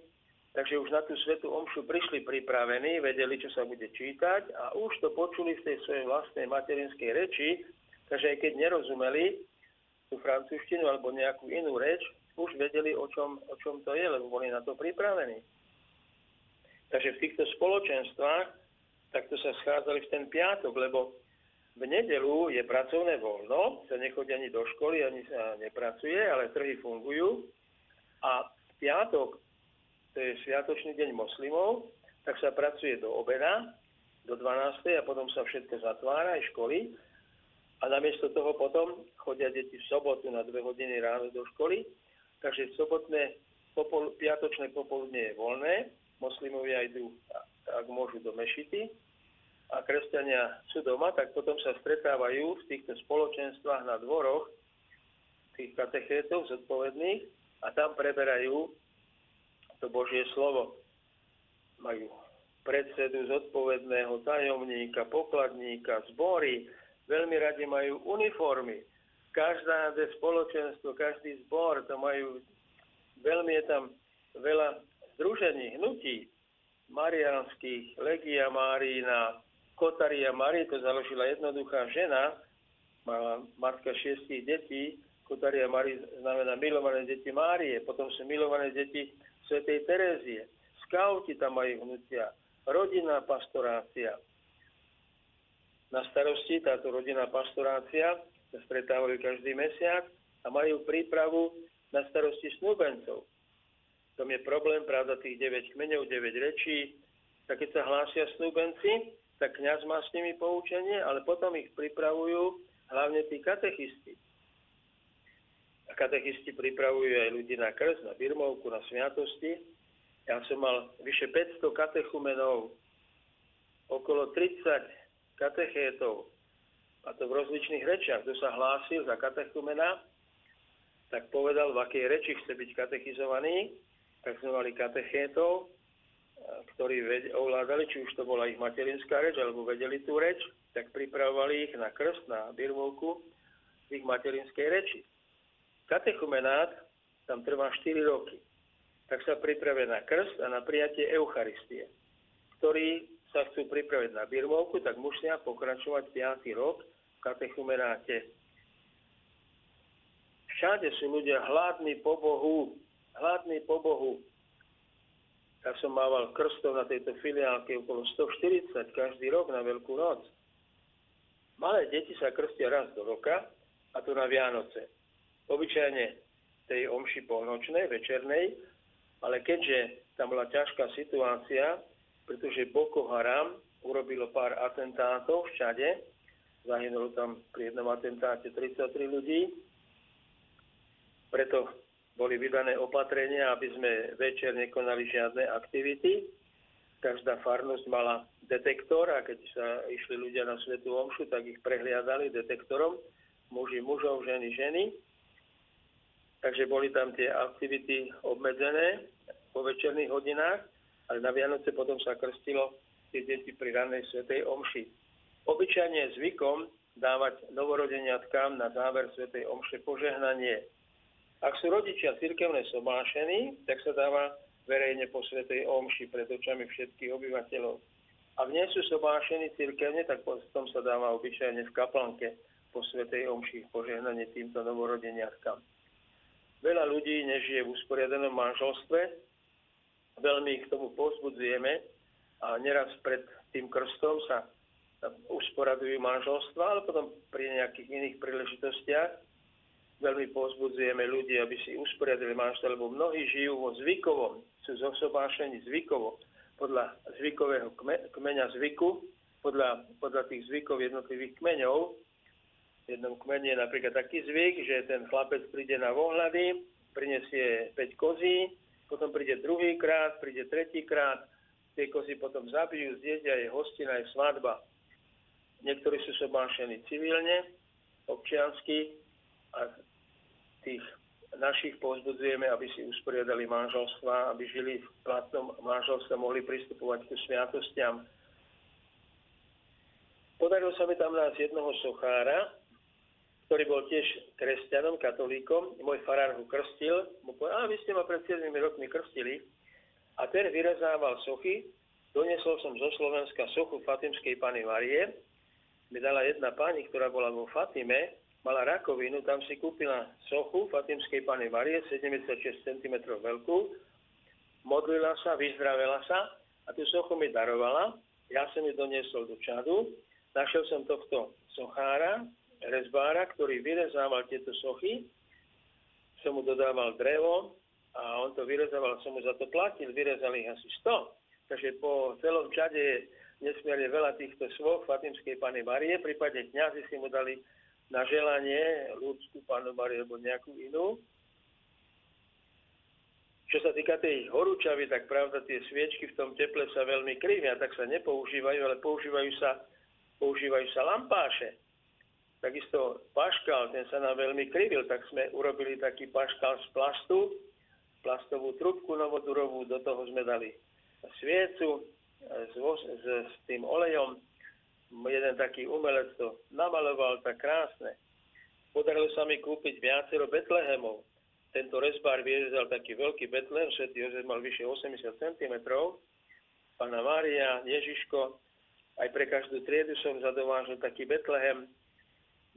Takže už na tú svetú omšu prišli pripravení, vedeli, čo sa bude čítať a už to počuli v tej svojej vlastnej materinskej reči, takže aj keď nerozumeli tú francúzštinu alebo nejakú inú reč, už vedeli, o čom, o čom to je, lebo boli na to pripravení. Takže v týchto spoločenstvách takto sa schádzali v ten piatok, lebo v nedelu je pracovné voľno, sa nechodí ani do školy, ani sa nepracuje, ale trhy fungujú. A v piatok to je sviatočný deň moslimov, tak sa pracuje do obeda, do 12. a potom sa všetko zatvára, aj školy. A namiesto toho potom chodia deti v sobotu na dve hodiny ráno do školy. Takže sobotné, popol, piatočné popoludne je voľné, moslimovia idú, ak môžu, do mešity a kresťania sú doma, tak potom sa stretávajú v týchto spoločenstvách na dvoroch tých katechétov zodpovedných a tam preberajú to Božie slovo. Majú predsedu zodpovedného tajomníka, pokladníka, zbory, veľmi radi majú uniformy. Každá spoločenstvo, každý zbor, to majú, veľmi je tam veľa združení, hnutí, marianských, Legia Márína, Kotaria Marie, to založila jednoduchá žena, mala matka šiestich detí, Kotaria Marie znamená milované deti Márie, potom sú milované deti svätej Terezie. Skauti tam majú hnutia. Rodinná pastorácia. Na starosti táto rodinná pastorácia sa stretávajú každý mesiac a majú prípravu na starosti snúbencov. Tom je problém, pravda, tých 9 kmeňov, 9 rečí. Tak keď sa hlásia snúbenci, tak kňaz má s nimi poučenie, ale potom ich pripravujú hlavne tí katechisti katechisti pripravujú aj ľudí na krst, na birmovku, na sviatosti. Ja som mal vyše 500 katechumenov, okolo 30 katechétov, a to v rozličných rečiach. Kto sa hlásil za katechumena, tak povedal, v akej reči chce byť katechizovaný, tak sme mali katechétov, ktorí ovládali, či už to bola ich materinská reč, alebo vedeli tú reč, tak pripravovali ich na krst, na birmovku v ich materinskej reči. Katechumenát tam trvá 4 roky. Tak sa pripravia na krst a na prijatie Eucharistie. Ktorí sa chcú pripraviť na birmovku, tak musia pokračovať 5. rok v katechumenáte. Všade sú ľudia hladní po Bohu. Hladní po Bohu. Ja som mával krstov na tejto filiálke okolo 140 každý rok na Veľkú noc. Malé deti sa krstia raz do roka, a to na Vianoce obyčajne tej omši polnočnej, večernej, ale keďže tam bola ťažká situácia, pretože Boko Haram urobilo pár atentátov všade, zahynulo tam pri jednom atentáte 33 ľudí, preto boli vydané opatrenia, aby sme večer nekonali žiadne aktivity. Každá farnosť mala detektor a keď sa išli ľudia na Svetú Omšu, tak ich prehliadali detektorom, muži mužov, ženy ženy takže boli tam tie aktivity obmedzené po večerných hodinách, ale na Vianoce potom sa krstilo tie deti pri ranej svetej omši. Obyčajne zvykom dávať novorodeniatkám na záver svetej omše požehnanie. Ak sú rodičia cirkevné sobášení, tak sa dáva verejne po svetej omši pred očami všetkých obyvateľov. Ak nie sú sobášení cirkevne, tak potom sa dáva obyčajne v kaplnke po svetej omši požehnanie týmto novorodeniatkám. Veľa ľudí nežije v usporiadanom manželstve, veľmi ich k tomu pozbudzujeme a neraz pred tým krstom sa usporadujú manželstva, ale potom pri nejakých iných príležitostiach veľmi pozbudzujeme ľudí, aby si usporiadili manželstvo, lebo mnohí žijú vo zvykovom, sú zosobášení zvykovo, podľa zvykového kmeňa zvyku, podľa, podľa tých zvykov jednotlivých kmeňov. Jednom kmene je napríklad taký zvyk, že ten chlapec príde na vohľady, prinesie 5 kozí, potom príde druhý krát, príde tretí krát, tie kozy potom zabijú, zjedia, je hostina, je svadba. Niektorí sú sobášení civilne, občiansky a tých našich pozbudzujeme, aby si usporiadali manželstva, aby žili v platnom manželstve, mohli pristupovať k sviatostiam. Podarilo sa mi tam nájsť jednoho sochára, ktorý bol tiež kresťanom, katolíkom. Môj farár ho krstil. Mu povedal, a vy ste ma pred 7 rokmi krstili. A ten vyrezával sochy. Doniesol som zo Slovenska sochu Fatimskej Pany Marie. Mi dala jedna pani, ktorá bola vo Fatime, mala rakovinu, tam si kúpila sochu Fatimskej Pany Marie, 76 cm veľkú. Modlila sa, vyzdravela sa a tú sochu mi darovala. Ja som ju doniesol do Čadu. Našiel som tohto sochára, rezbára, ktorý vyrezával tieto sochy. Som mu dodával drevo a on to vyrezával, som mu za to platil, vyrezali ich asi 100. Takže po celom čade je nesmierne veľa týchto svoch Fatimskej Pany Marie, prípadne kniazy si mu dali na želanie ľudskú Panu Mariu alebo nejakú inú. Čo sa týka tej horúčavy, tak pravda, tie sviečky v tom teple sa veľmi krivia, tak sa nepoužívajú, ale používajú sa, používajú sa lampáše. Takisto paškal, ten sa nám veľmi krivil, tak sme urobili taký paškal z plastu, plastovú trubku novodurovú, do toho sme dali sviecu s, s, s tým olejom. Jeden taký umelec to namaloval tak krásne. Podarilo sa mi kúpiť viacero Betlehemov. Tento rezbár vyrezal taký veľký Betlehem, svetý Jozef mal vyše 80 cm. Pána Mária, Ježiško, aj pre každú triedu som zadovážil taký Betlehem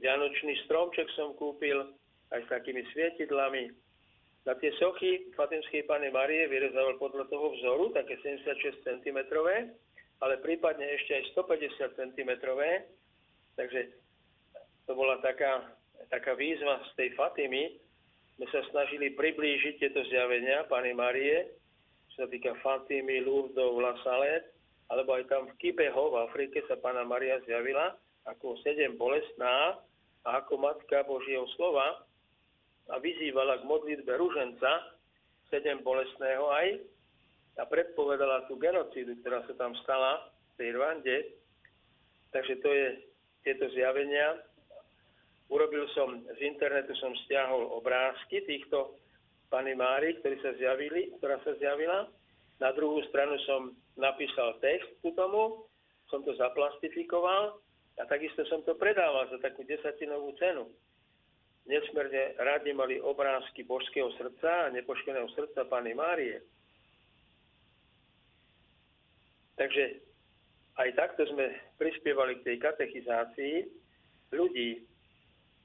Vianočný stromček som kúpil aj s takými svietidlami. Na tie sochy Fatimskej Pane Marie vyrezával podľa toho vzoru, také 76 cm, ale prípadne ešte aj 150 cm. Takže to bola taká, taká výzva z tej Fatimy. My sa snažili priblížiť tieto zjavenia Pany Marie, čo sa týka Fatimy, Lourdov, La Salette, alebo aj tam v Kibeho v Afrike sa Pana Maria zjavila ako sedem bolestná, a ako Matka Božieho slova a vyzývala k modlitbe ruženca, sedem bolestného aj, a predpovedala tú genocídu, ktorá sa tam stala v tej Rwande. Takže to je tieto zjavenia. Urobil som, z internetu som stiahol obrázky týchto Pany Mári, ktorí sa zjavili, ktorá sa zjavila. Na druhú stranu som napísal text ku tomu, som to zaplastifikoval a takisto som to predával za takú desatinovú cenu. Nesmerne radi mali obrázky božského srdca a nepoškeného srdca Pany Márie. Takže aj takto sme prispievali k tej katechizácii ľudí.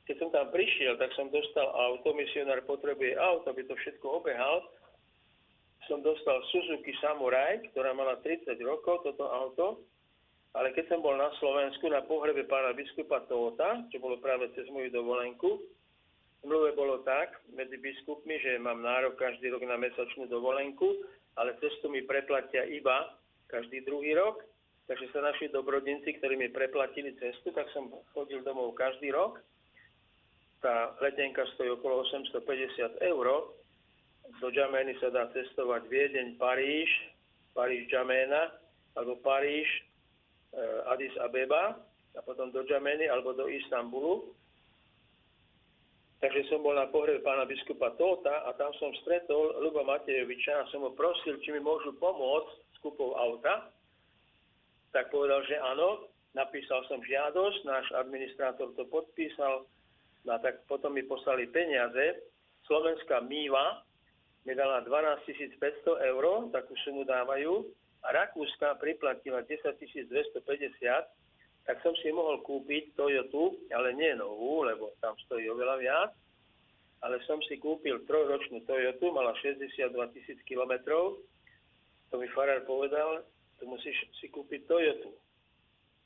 Keď som tam prišiel, tak som dostal auto, misionár potrebuje auto, aby to všetko obehal. Som dostal Suzuki Samurai, ktorá mala 30 rokov, toto auto, ale keď som bol na Slovensku na pohrebe pána biskupa Tóta, čo bolo práve cez moju dovolenku, v mluve bolo tak medzi biskupmi, že mám nárok každý rok na mesačnú dovolenku, ale cestu mi preplatia iba každý druhý rok. Takže sa naši dobrodinci, ktorí mi preplatili cestu, tak som chodil domov každý rok. Tá letenka stojí okolo 850 eur. Do Džamény sa dá cestovať Viedeň, Paríž, Paríž Džaména, alebo Paríž, Addis Abeba a potom do Džameny alebo do Istanbulu. Takže som bol na pohrebe pána biskupa Tóta a tam som stretol Luba Matejoviča a som ho prosil, či mi môžu pomôcť s kúpou auta. Tak povedal, že áno. Napísal som žiadosť, náš administrátor to podpísal, no a tak potom mi poslali peniaze. Slovenská Míva mi dala 12 500 eur, takú sumu dávajú, Rakúska priplatila 10 250, tak som si mohol kúpiť Toyotu, ale nie novú, lebo tam stojí oveľa viac, ale som si kúpil trojročnú Toyotu, mala 62 tisíc kilometrov. To mi farár povedal, tu musíš si kúpiť Toyotu.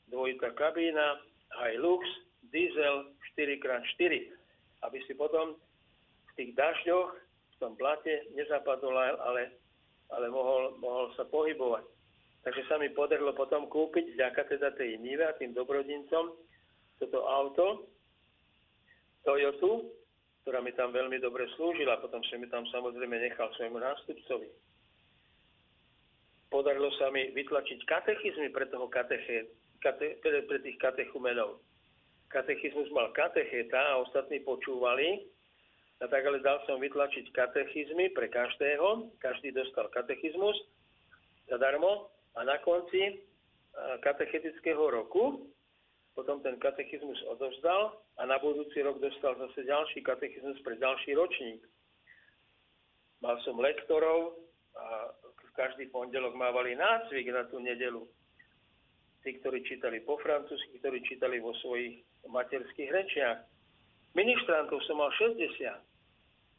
Dvojitá kabína, Hilux, diesel 4x4, aby si potom v tých dažďoch, v tom blate nezapadol, ale ale mohol, mohol sa pohybovať. Takže sa mi podarilo potom kúpiť vďaka teda tej Nive a tým dobrodincom toto auto Toyotu, ktorá mi tam veľmi dobre slúžila. Potom som mi tam samozrejme nechal svojmu nástupcovi. Podarilo sa mi vytlačiť katechizmy pre toho kateche, kate, pre, pre tých katechumenov. Katechizmus mal katecheta a ostatní počúvali. A tak ale dal som vytlačiť katechizmy pre každého. Každý dostal katechizmus zadarmo a na konci katechetického roku potom ten katechizmus odovzdal a na budúci rok dostal zase ďalší katechizmus pre ďalší ročník. Mal som lektorov a každý pondelok mávali nácvik na tú nedelu. Tí, ktorí čítali po francúzsky, ktorí čítali vo svojich materských rečiach. Ministrantov som mal 60.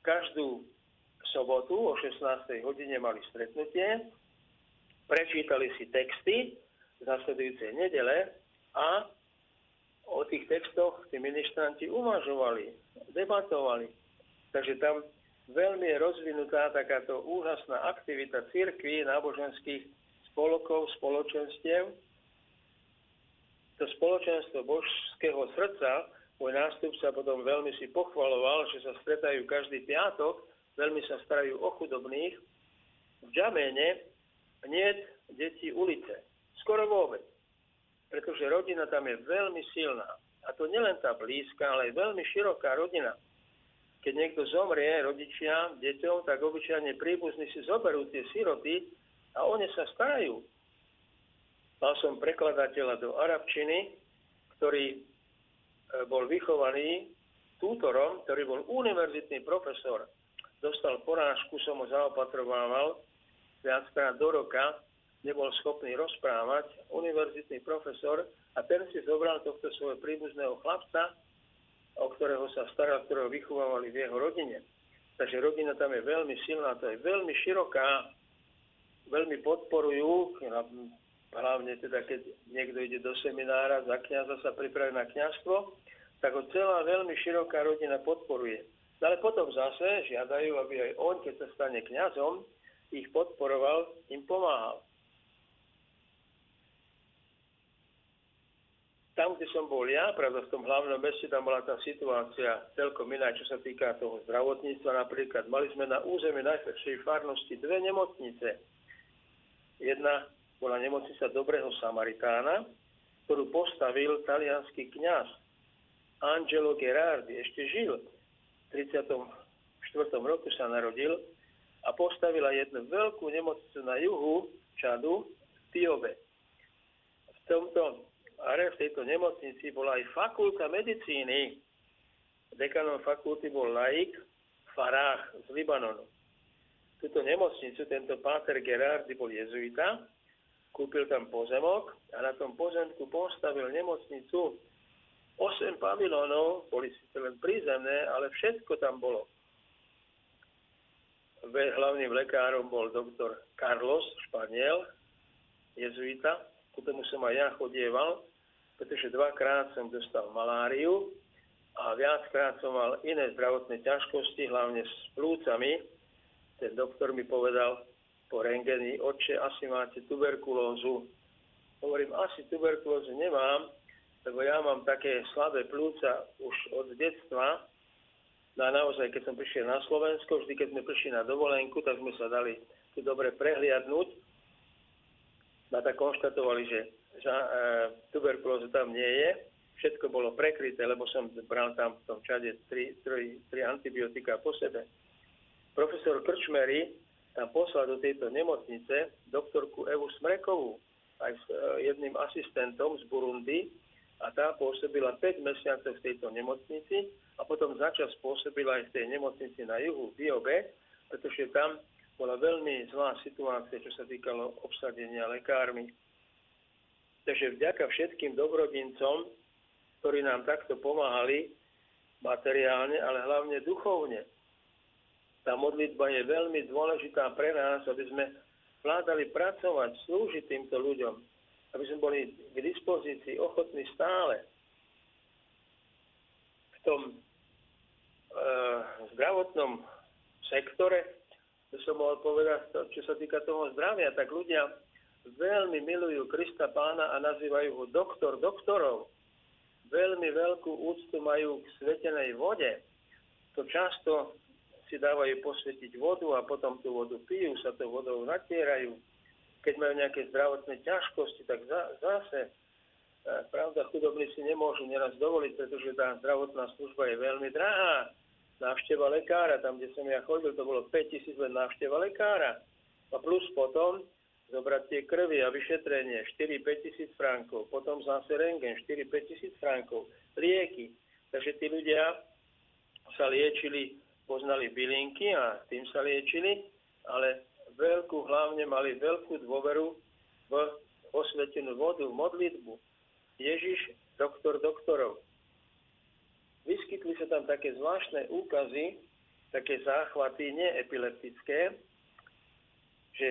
Každú sobotu o 16. hodine mali stretnutie prečítali si texty z nasledujúcej nedele a o tých textoch tí ministranti uvažovali, debatovali. Takže tam veľmi je rozvinutá takáto úžasná aktivita církví, náboženských spolokov, spoločenstiev. To spoločenstvo božského srdca, môj nástupca potom veľmi si pochvaloval, že sa stretajú každý piatok, veľmi sa starajú o chudobných. V Džaméne nie deti ulice. Skoro vôbec. Pretože rodina tam je veľmi silná. A to nielen tá blízka, ale aj veľmi široká rodina. Keď niekto zomrie, rodičia, deťom, tak obyčajne príbuzní si zoberú tie siroty a oni sa starajú. Mal som prekladateľa do arabčiny, ktorý bol vychovaný tútorom, ktorý bol univerzitný profesor. Dostal porážku, som ho zaopatrovával viackrát do roka, nebol schopný rozprávať, univerzitný profesor, a ten si zobral tohto svojho príbuzného chlapca, o ktorého sa staral, ktorého vychovávali v jeho rodine. Takže rodina tam je veľmi silná, to je veľmi široká, veľmi podporujú, hlavne teda keď niekto ide do seminára, za kniaza sa pripraví na kniazstvo, tak ho celá veľmi široká rodina podporuje. Ale potom zase žiadajú, aby aj on, keď sa stane kňazom, ich podporoval, im pomáhal. Tam, kde som bol ja, pravda v tom hlavnom meste, tam bola tá situácia celkom iná, čo sa týka toho zdravotníctva. Napríklad mali sme na území najstaršej farnosti dve nemocnice. Jedna bola nemocnica Dobrého Samaritána, ktorú postavil talianský kňaz Angelo Gerardi. Ešte žil. V 34. roku sa narodil a postavila jednu veľkú nemocnicu na juhu Čadu v Tiobe. V tomto are v tejto nemocnici bola aj fakulta medicíny. Dekanom fakulty bol laik Farah z Libanonu. Tuto nemocnicu, tento páter Gerardi bol jezuita, kúpil tam pozemok a na tom pozemku postavil nemocnicu 8 pavilónov, boli síce len prízemné, ale všetko tam bolo hlavným lekárom bol doktor Carlos Španiel, jezuita. Ku tomu som aj ja chodieval, pretože dvakrát som dostal maláriu a viackrát som mal iné zdravotné ťažkosti, hlavne s plúcami. Ten doktor mi povedal po rengeni, oče, asi máte tuberkulózu. Hovorím, asi tuberkulózu nemám, lebo ja mám také slabé plúca už od detstva, No a naozaj, keď som prišiel na Slovensko, vždy keď sme prišli na dovolenku, tak sme sa dali tu dobre prehliadnúť. No a tak konštatovali, že, že e, tuberkulóza tam nie je. Všetko bolo prekryté, lebo som bral tam v tom čade tri, tri, tri antibiotika po sebe. Profesor Krčmery tam poslal do tejto nemocnice doktorku Evu Smrekovú aj s e, jedným asistentom z Burundi a tá pôsobila 5 mesiacov v tejto nemocnici a potom začas pôsobila aj v tej nemocnici na juhu, v Biobe, pretože tam bola veľmi zlá situácia, čo sa týkalo obsadenia lekármi. Takže vďaka všetkým dobrodincom, ktorí nám takto pomáhali materiálne, ale hlavne duchovne. Tá modlitba je veľmi dôležitá pre nás, aby sme vládali pracovať, slúžiť týmto ľuďom, aby sme boli k dispozícii ochotní stále v tom Eh, zdravotnom sektore, to som mohol povedať, čo sa týka toho zdravia, tak ľudia veľmi milujú Krista pána a nazývajú ho doktor doktorov. Veľmi veľkú úctu majú k svetenej vode. To často si dávajú posvetiť vodu a potom tú vodu pijú, sa tou vodou natierajú. Keď majú nejaké zdravotné ťažkosti, tak zase Pravda, chudobní si nemôžu neraz dovoliť, pretože tá zdravotná služba je veľmi drahá. Návšteva lekára, tam, kde som ja chodil, to bolo 5000 len návšteva lekára. A plus potom zobrať tie krvy a vyšetrenie 4-5 tisíc frankov, potom zase rengen 4-5 tisíc frankov, lieky. Takže tí ľudia sa liečili, poznali bylinky a tým sa liečili, ale veľkú, hlavne mali veľkú dôveru v osvetenú vodu, modlitbu. Ježiš, doktor doktorov. Vyskytli sa tam také zvláštne úkazy, také záchvaty neepileptické, že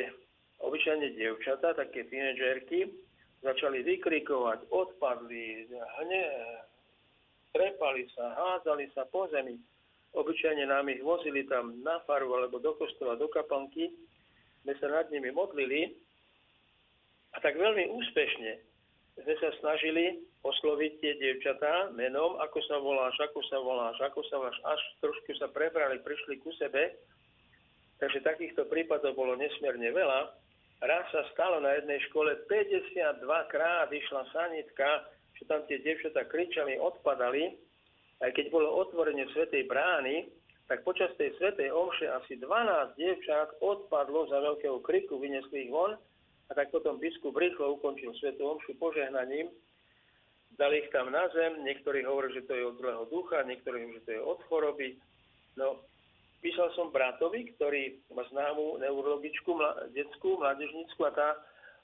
obyčajne dievčata, také tínedžerky, začali vykrikovať, odpadli, hne, trepali sa, hádzali sa po zemi. Obyčajne nám ich vozili tam na faru alebo do kostola, do kapanky. My sa nad nimi modlili a tak veľmi úspešne sme sa snažili osloviť tie dievčatá menom, ako sa voláš, ako sa voláš, ako sa voláš, až trošku sa prebrali, prišli ku sebe. Takže takýchto prípadov bolo nesmierne veľa. Raz sa stalo na jednej škole 52 krát išla sanitka, že tam tie dievčatá kričali, odpadali. Aj keď bolo otvorenie svetej brány, tak počas tej svetej omše asi 12 dievčat odpadlo za veľkého kriku, vynesli ich von a tak potom biskup rýchlo ukončil svetu omšu požehnaním, dali ich tam na zem, niektorí hovorili, že to je od zlého ducha, niektorí že to je od choroby. No, písal som bratovi, ktorý má známu neurologičku, detskú, mládežnickú a tá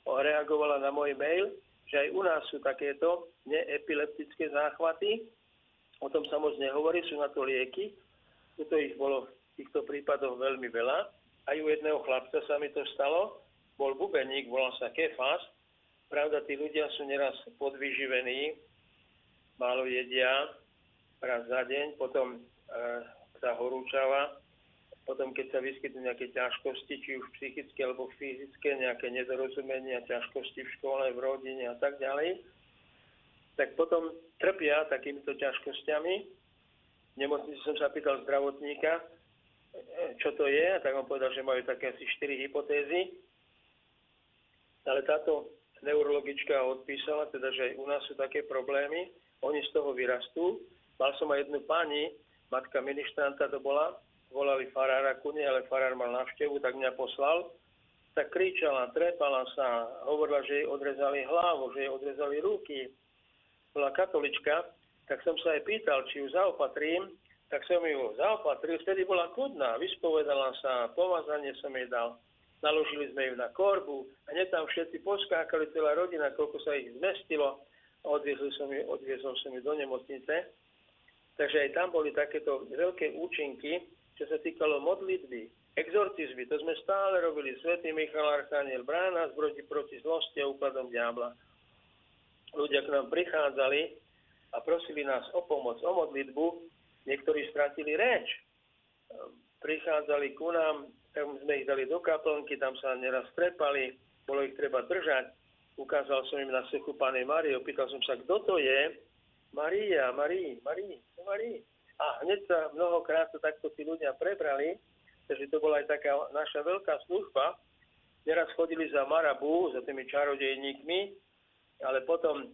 reagovala na môj mail, že aj u nás sú takéto neepileptické záchvaty. O tom sa moc nehovorí, sú na to lieky. Tuto ich bolo v týchto prípadoch veľmi veľa. Aj u jedného chlapca sa mi to stalo, bol bubeník, volal sa Kefas. Pravda, tí ľudia sú neraz podvyživení, málo jedia, raz za deň, potom e, sa horúčava, potom keď sa vyskytnú nejaké ťažkosti, či už psychické alebo fyzické, nejaké nedorozumenia, ťažkosti v škole, v rodine a tak ďalej, tak potom trpia takýmito ťažkosťami. V nemocnici som sa pýtal zdravotníka, čo to je, a tak on povedal, že majú také asi 4 hypotézy ale táto neurologička odpísala, teda, že aj u nás sú také problémy, oni z toho vyrastú. Mal som aj jednu pani, matka ministranta to bola, volali farára ku nej, ale farár mal návštevu, tak mňa poslal. Tak kričala, trepala sa, hovorila, že jej odrezali hlavu, že jej odrezali ruky. Bola katolička, tak som sa aj pýtal, či ju zaopatrím, tak som ju zaopatril, vtedy bola kudná, vyspovedala sa, pomazanie som jej dal. Naložili sme ju na korbu a hneď tam všetci poskákali, celá rodina, koľko sa ich zmestilo a odviezol som ju, odviezol som ju do nemocnice. Takže aj tam boli takéto veľké účinky, čo sa týkalo modlitby, exorcizmy, to sme stále robili. Svetý Michal Archaniel brána zbroti proti zlosti a úpadom diabla. Ľudia k nám prichádzali a prosili nás o pomoc, o modlitbu. Niektorí stratili reč. Prichádzali ku nám tam sme ich dali do kaplnky, tam sa neraz trepali, bolo ich treba držať. Ukázal som im na sechu Pane Marie, opýtal som sa, kto to je? Maria, Marí, Marí, Marí. A hneď sa mnohokrát to takto tí ľudia prebrali, takže to bola aj taká naša veľká služba. Neraz chodili za Marabu, za tými čarodejníkmi, ale potom,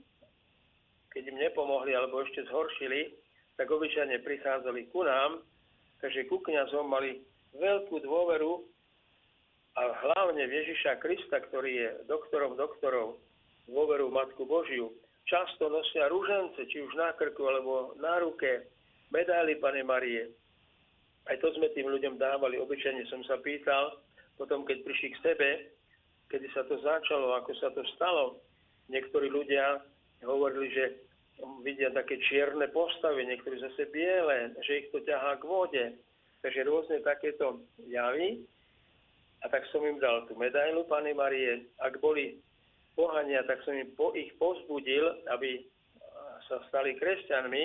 keď im nepomohli alebo ešte zhoršili, tak obyčajne prichádzali ku nám, takže ku kniazom mali veľkú dôveru a hlavne Ježiša Krista, ktorý je doktorom doktorov, dôveru Matku Božiu. Často nosia rúžence, či už na krku alebo na ruke, medaily Pane Marie. Aj to sme tým ľuďom dávali. Obyčajne som sa pýtal, potom keď prišli k sebe, kedy sa to začalo, ako sa to stalo. Niektorí ľudia hovorili, že vidia také čierne postavy, niektorí zase biele, že ich to ťahá k vode Takže rôzne takéto javy. A tak som im dal tú medailu Pane Marie. Ak boli pohania, tak som im po, ich pozbudil, aby sa stali kresťanmi.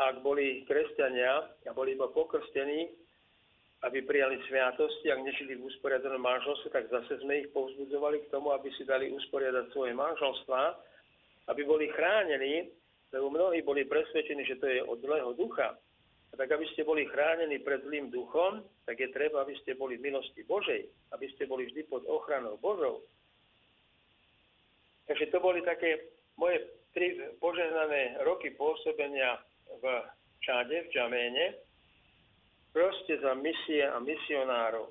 A ak boli kresťania a boli iba pokrstení, aby prijali sviatosti, ak nežili v usporiadanom manželstve, tak zase sme ich povzbudzovali k tomu, aby si dali usporiadať svoje manželstva, aby boli chránení, lebo mnohí boli presvedčení, že to je od zlého ducha. A tak aby ste boli chránení pred zlým duchom, tak je treba, aby ste boli v milosti Božej, aby ste boli vždy pod ochranou Božou. Takže to boli také moje tri požehnané roky pôsobenia v Čade, v Džaméne, proste za misie a misionárov.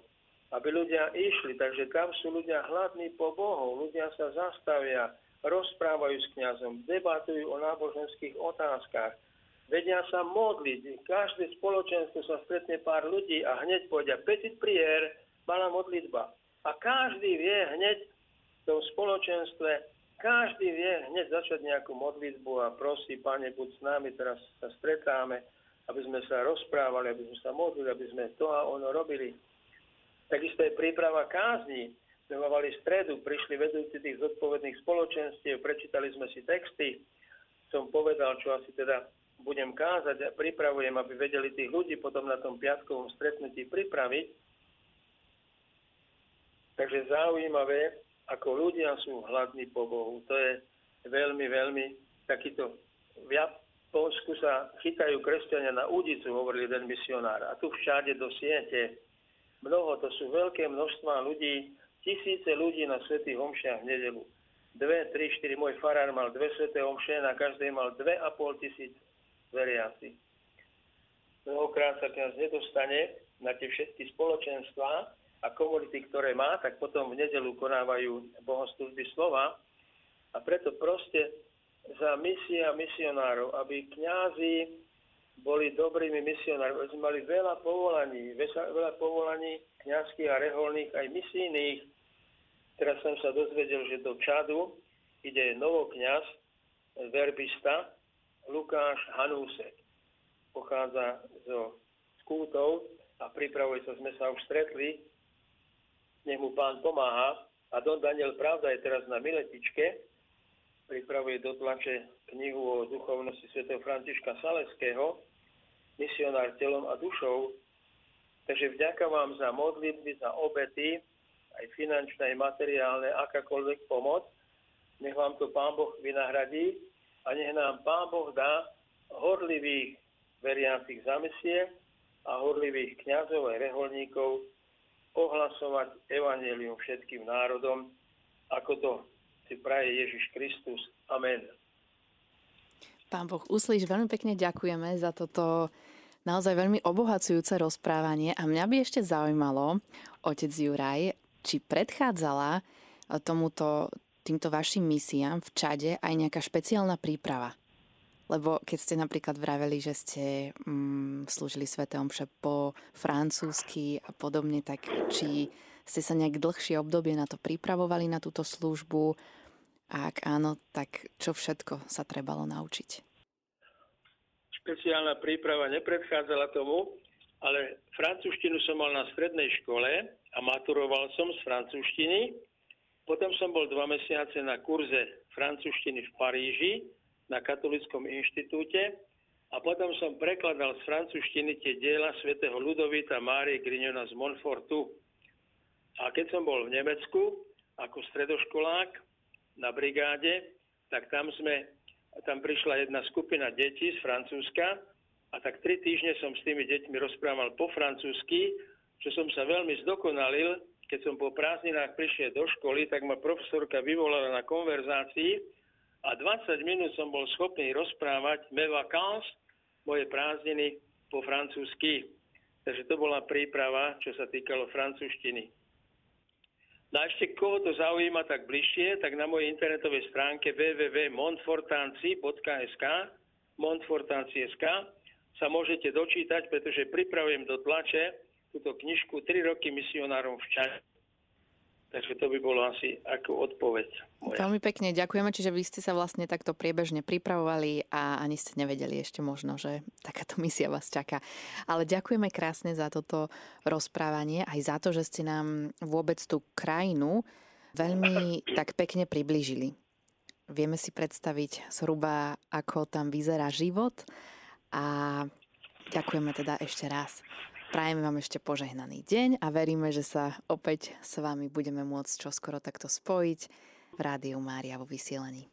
Aby ľudia išli, takže tam sú ľudia hladní po Bohu, ľudia sa zastavia, rozprávajú s kňazom, debatujú o náboženských otázkach, vedia sa modliť. Každé spoločenstvo sa stretne pár ľudí a hneď povedia petit prier, malá modlitba. A každý vie hneď v tom spoločenstve, každý vie hneď začať nejakú modlitbu a prosí, Pane, buď s nami, teraz sa stretáme aby sme sa rozprávali, aby sme sa modlili, aby sme to a ono robili. Takisto je príprava kázni. Sme mali stredu, prišli vedúci tých zodpovedných spoločenstiev, prečítali sme si texty, som povedal, čo asi teda budem kázať a pripravujem, aby vedeli tých ľudí potom na tom piatkovom stretnutí pripraviť. Takže zaujímavé, ako ľudia sú hladní po Bohu. To je veľmi, veľmi takýto viac Polsku sa chytajú kresťania na údicu, hovoril jeden misionár. A tu všade do siete. Mnoho, to sú veľké množstva ľudí, tisíce ľudí na svätých homšiach v nedelu. Dve, tri, štyri, môj farár mal dve sveté omše, na každej mal dve a pol tisíc veriaci. Mnohokrát sa kniaz nedostane na tie všetky spoločenstvá a komunity, ktoré má, tak potom v nedelu konávajú bohoslužby slova. A preto proste za misie a misionárov, aby kňazi boli dobrými misionármi. Sme mali veľa povolaní, veľa povolaní kňazských a reholných, aj misijných. Teraz som sa dozvedel, že do Čadu ide novokňaz, verbista Lukáš Hanúsek. Pochádza zo Skútov a pripravuje sa, sme sa už stretli, nech mu pán pomáha. A Don Daniel Pravda je teraz na Miletičke, pripravuje do tlače knihu o duchovnosti svätého Františka Saleského, misionár telom a dušou. Takže vďaka vám za modlitby, za obety, aj finančné, aj materiálne, akákoľvek pomoc. Nech vám to Pán Boh vynahradí a nech nám Pán Boh dá horlivých veriacich zamisie a horlivých kňazov aj reholníkov ohlasovať evanelium všetkým národom, ako to si praje Ježiš Kristus. Amen. Pán Boh, uslíš, veľmi pekne ďakujeme za toto naozaj veľmi obohacujúce rozprávanie a mňa by ešte zaujímalo, otec Juraj, či predchádzala tomuto, týmto vašim misiám v Čade aj nejaká špeciálna príprava? Lebo keď ste napríklad vraveli, že ste mm, slúžili Svete Omše po francúzsky a podobne, tak či ste sa nejak dlhšie obdobie na to pripravovali, na túto službu? A ak áno, tak čo všetko sa trebalo naučiť? Špeciálna príprava nepredchádzala tomu, ale francúzštinu som mal na strednej škole a maturoval som z francúzštiny. Potom som bol dva mesiace na kurze francúzštiny v Paríži na Katolickom inštitúte a potom som prekladal z francúzštiny tie diela svätého Ludovita Márie Grignona z Montfortu. A keď som bol v Nemecku ako stredoškolák, na brigáde, tak tam sme, tam prišla jedna skupina detí z Francúzska a tak tri týždne som s tými deťmi rozprával po francúzsky, čo som sa veľmi zdokonalil. Keď som po prázdninách prišiel do školy, tak ma profesorka vyvolala na konverzácii a 20 minút som bol schopný rozprávať me vacances, moje prázdniny po francúzsky. Takže to bola príprava, čo sa týkalo francúzštiny. No a ešte koho to zaujíma tak bližšie, tak na mojej internetovej stránke www.montfortanci.sk montfortanci.sk sa môžete dočítať, pretože pripravujem do tlače túto knižku 3 roky misionárom v Čane. Takže to by bolo asi ako odpoveď. Moja. Veľmi pekne ďakujeme, čiže vy ste sa vlastne takto priebežne pripravovali a ani ste nevedeli ešte možno, že takáto misia vás čaká. Ale ďakujeme krásne za toto rozprávanie, aj za to, že ste nám vôbec tú krajinu veľmi tak pekne priblížili. Vieme si predstaviť zhruba, ako tam vyzerá život a ďakujeme teda ešte raz. Prajeme vám ešte požehnaný deň a veríme, že sa opäť s vami budeme môcť čoskoro takto spojiť v Rádiu Mária vo vysielaní.